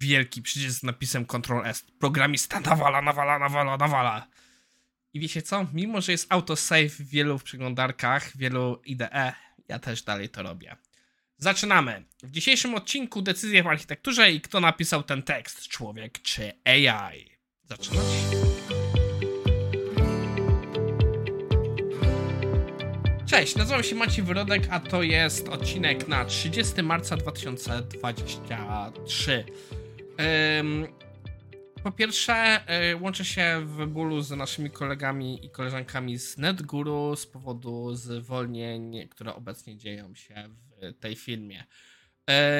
wielki przycisk z napisem Ctrl S. Programista nawala, nawala, nawala, nawala. I wiecie co? Mimo, że jest autosave w wielu przeglądarkach, wielu IDE, ja też dalej to robię. Zaczynamy. W dzisiejszym odcinku decyzje w architekturze i kto napisał ten tekst, człowiek czy AI. Zaczynać? Cześć, nazywam się Maciej Wyrodek, a to jest odcinek na 30 marca 2023. Po pierwsze, y, łączę się w bólu z naszymi kolegami i koleżankami z NetGuru z powodu zwolnień, które obecnie dzieją się w tej filmie.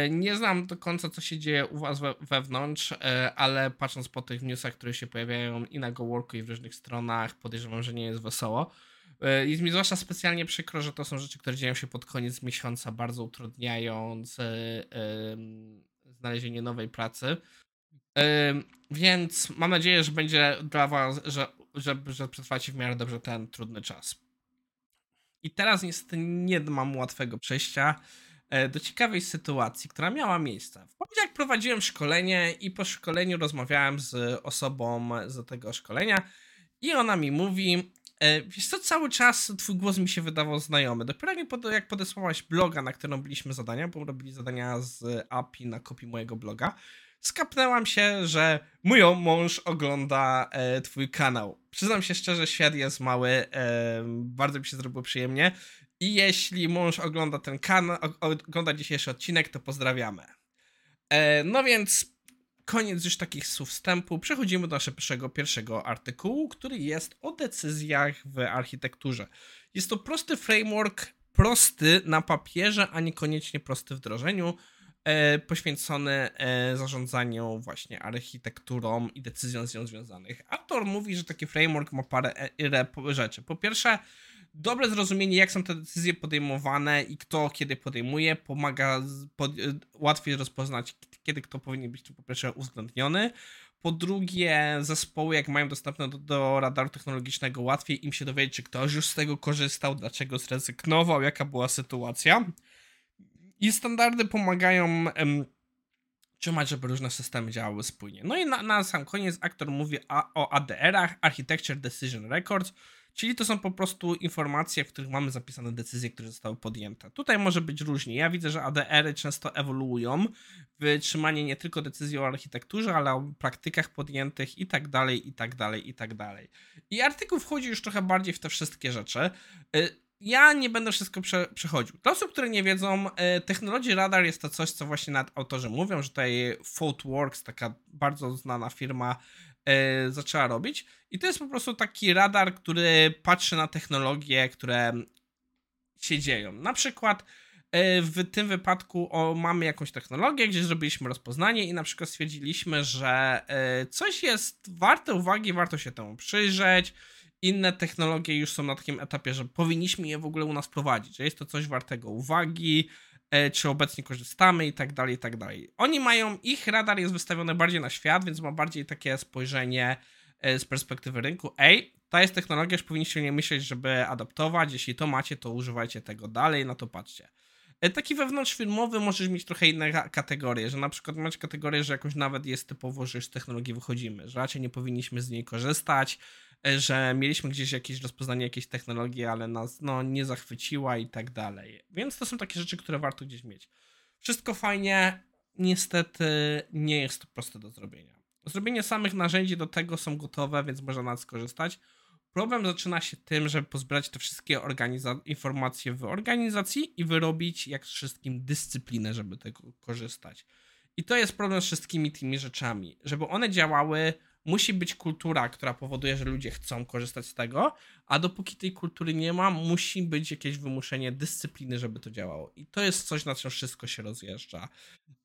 Y, nie znam do końca, co się dzieje u Was we, wewnątrz, y, ale patrząc po tych newsach, które się pojawiają i na GoWorku, i w różnych stronach, podejrzewam, że nie jest wesoło. Jest mi zwłaszcza specjalnie przykro, że to są rzeczy, które dzieją się pod koniec miesiąca, bardzo utrudniając znalezienie nowej pracy. Więc mam nadzieję, że będzie dla Was, że, że, że przetrwacie w miarę dobrze ten trudny czas. I teraz niestety nie mam łatwego przejścia e, do ciekawej sytuacji, która miała miejsce. W poniedziałek prowadziłem szkolenie i po szkoleniu rozmawiałem z osobą z tego szkolenia i ona mi mówi, wiesz co, cały czas twój głos mi się wydawał znajomy. Dopiero jak podesłałaś bloga, na którym robiliśmy zadania, bo robili zadania z API na kopii mojego bloga, skapnęłam się, że mój mąż ogląda e, twój kanał. Przyznam się szczerze, świat jest mały, e, bardzo mi się zrobiło przyjemnie. I jeśli mąż ogląda ten kanał, ogląda dzisiejszy odcinek, to pozdrawiamy. E, no więc koniec już takich słów wstępu. Przechodzimy do naszego pierwszego, artykułu, który jest o decyzjach w architekturze. Jest to prosty framework, prosty na papierze, a niekoniecznie prosty w wdrożeniu e, poświęcony e, zarządzaniu właśnie architekturą i decyzjom z nią związanych. Autor mówi, że taki framework ma parę e, rzeczy. Po pierwsze, dobre zrozumienie, jak są te decyzje podejmowane i kto kiedy podejmuje, pomaga pod, e, łatwiej rozpoznać, kiedy kto powinien być tu po pierwsze uwzględniony. Po drugie, zespoły, jak mają dostępne do, do, radaru technologicznego, łatwiej im się dowiedzieć, czy ktoś już z tego korzystał, dlaczego zrezygnował, jaka była sytuacja. I standardy pomagają em, trzymać, żeby różne systemy działały spójnie. No i na, na sam koniec aktor mówi a, o ADR-ach, Architecture Decision Records, czyli to są po prostu informacje, w których mamy zapisane decyzje, które zostały podjęte. Tutaj może być różnie. Ja widzę, że ADR-y często ewoluują w trzymanie nie tylko decyzji o architekturze, ale o praktykach podjętych i tak dalej, i tak dalej, i tak dalej. I artykuł wchodzi już trochę bardziej w te wszystkie rzeczy. Y, ja nie będę wszystko prze, przechodził. Dla osób, które nie wiedzą, e, Technology Radar jest to coś, co właśnie nad autorzy mówią, że tutaj Footworks, taka bardzo znana firma, e, zaczęła robić. I to jest po prostu taki radar, który patrzy na technologie, które się dzieją. Na przykład e, w tym wypadku o, mamy jakąś technologię, gdzie zrobiliśmy rozpoznanie i na przykład stwierdziliśmy, że e, coś jest warte uwagi, warto się temu przyjrzeć inne technologie już są na takim etapie, że powinniśmy je w ogóle u nas prowadzić, że jest to coś wartego uwagi, czy obecnie korzystamy i tak dalej, i tak dalej. Oni mają, ich radar jest wystawiony bardziej na świat, więc ma bardziej takie spojrzenie e, z perspektywy rynku. Ej, to jest technologia, już powinniście nie myśleć, żeby adaptować, jeśli to macie, to używajcie tego dalej, na to patrzcie. E, taki wewnątrzfilmowy możesz mieć trochę inne kategorie, że na przykład masz kategorię, że jakoś nawet jest typowo, że z technologii wychodzimy, że raczej nie powinniśmy z niej korzystać, E, że mieliśmy gdzieś jakieś rozpoznanie jakiejś technologii, ale nas no, nie zachwyciła i tak dalej. Więc to są takie rzeczy, które warto gdzieś mieć. Wszystko fajnie, niestety nie jest to proste do zrobienia. Zrobienie samych narzędzi do tego są gotowe, więc można nas skorzystać. Problem zaczyna się tym, żeby pozbierać te wszystkie informacje w organizacji i wyrobić jak z wszystkim dyscyplinę, żeby tego korzystać. I to jest problem z wszystkimi tymi rzeczami. Żeby one działały, musi być kultura, która powoduje, że ludzie chcą korzystać z tego, a dopóki tej kultury nie ma, musi być jakieś wymuszenie dyscypliny, żeby to działało. I to jest coś, na czym wszystko się rozjeżdża.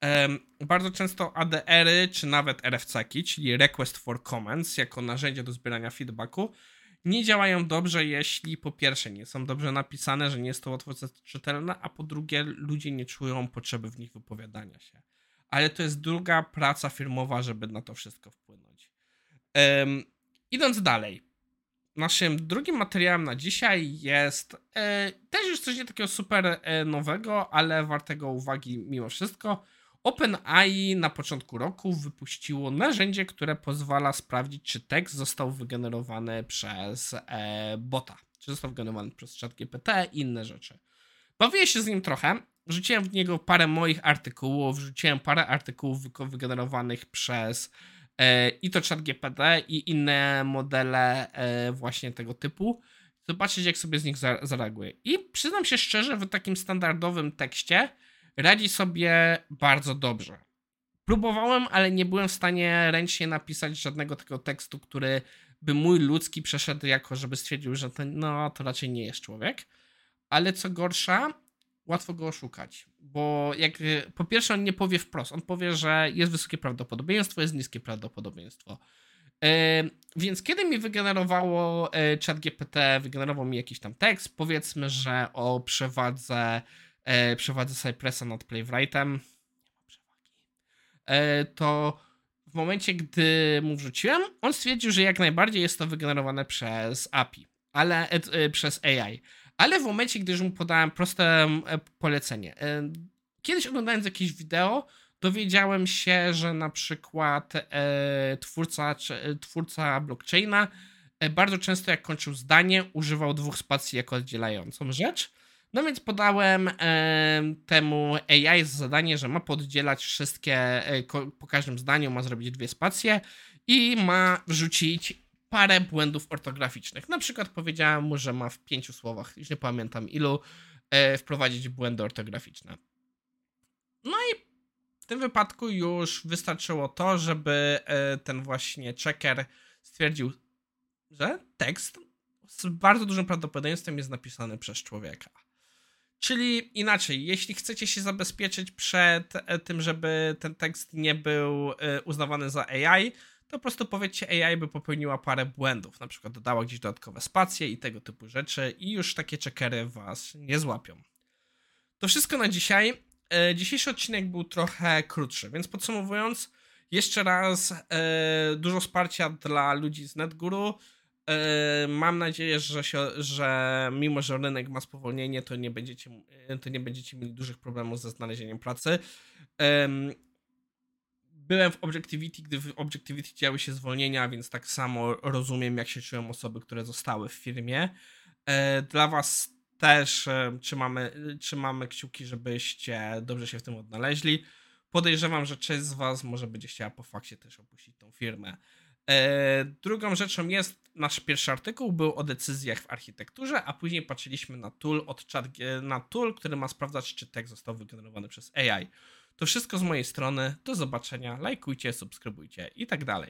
Um, bardzo często ADR-y, czy nawet RFC-ki, czyli Request for Comments, jako narzędzie do zbierania feedbacku, nie działają dobrze, jeśli po pierwsze nie są dobrze napisane, że nie jest to łatwo czytelne, a po drugie ludzie nie czują potrzeby w nich wypowiadania się. Ale to jest druga praca firmowa, żeby na to wszystko wpłynąć. Um, idąc dalej. Naszym drugim materiałem na dzisiaj jest e, też już coś nie takiego super e, nowego, ale wartego uwagi mimo wszystko. OpenAI na początku roku wypuściło narzędzie, które pozwala sprawdzić, czy tekst został wygenerowany przez e, bota, czy został wygenerowany przez ChatGPT i inne rzeczy. Bawię się z nim trochę. Wrzuciłem w niego parę moich artykułów, wrzuciłem parę artykułów wygenerowanych przez e, i to ChatGPT i inne modele e, właśnie tego typu. Zobaczyć, jak sobie z nich zareaguje. I przyznam się szczerze, w takim standardowym tekście radzi sobie bardzo dobrze. Próbowałem, ale nie byłem w stanie ręcznie napisać żadnego tego tekstu, który by mój ludzki przeszedł jako, żeby stwierdził, że to, no, to raczej nie jest człowiek. Ale co gorsza, łatwo go oszukać, bo jak po pierwsze on nie powie wprost, on powie, że jest wysokie prawdopodobieństwo, jest niskie prawdopodobieństwo. Yy, więc kiedy mi wygenerowało yy, ChatGPT, wygenerował mi jakiś tam tekst, powiedzmy, że o przewadze e, przewadze Cypressa nad Playwrightem, e, to w momencie, gdy mu wrzuciłem, on stwierdził, że jak najbardziej jest to wygenerowane przez API, ale e, e, przez AI. Ale w momencie, gdy już mu podałem proste e, polecenie, e, kiedyś oglądając jakieś wideo, dowiedziałem się, że na przykład e, twórca, twórca blockchaina bardzo często jak kończył zdanie, używał dwóch spacji jako oddzielającą rzecz. No więc podałem temu AI zadanie, że ma poddzielać wszystkie, po każdym zdaniu ma zrobić dwie spacje i ma wrzucić parę błędów ortograficznych. Na przykład powiedziałem mu, że ma w pięciu słowach, już nie pamiętam ilu, e, wprowadzić błędy ortograficzne. No i w tym wypadku już wystarczyło to, żeby e, ten właśnie checker stwierdził, że tekst z bardzo dużym prawdopodobieństwem jest napisany przez człowieka. Czyli inaczej, jeśli chcecie się zabezpieczyć przed e, tym, żeby ten tekst nie był uznawany za AI, to po prostu powiedzcie AI by popełniła parę błędów, na przykład dodała gdzieś dodatkowe spacje i tego typu rzeczy i już takie checkery was nie złapią. To wszystko na dzisiaj. E, dzisiejszy odcinek był trochę krótszy, więc podsumowując, jeszcze raz dużo wsparcia dla ludzi z NetGuru. Yy, mam nadzieję, że, się, że mimo, że rynek ma spowolnienie, to nie będziecie, to nie będziecie mieli dużych problemów ze znalezieniem pracy. Byłem w Objectivity, gdy w Objectivity działy się zwolnienia, więc tak samo rozumiem, jak się czują osoby, które zostały w firmie. Yy, dla Was też trzymamy, trzymamy kciuki, żebyście dobrze się w tym odnaleźli. Podejrzewam, że część z Was może będzie chciała po fakcie też opuścić tą firmę. E, drugą rzeczą jest, nasz pierwszy artykuł był o decyzjach w architekturze, a później patrzyliśmy na tool od chat, na tool, który ma sprawdzać, czy tekst został wygenerowany przez AI. To wszystko z mojej strony. Do zobaczenia. Lajkujcie, subskrybujcie i tak dalej.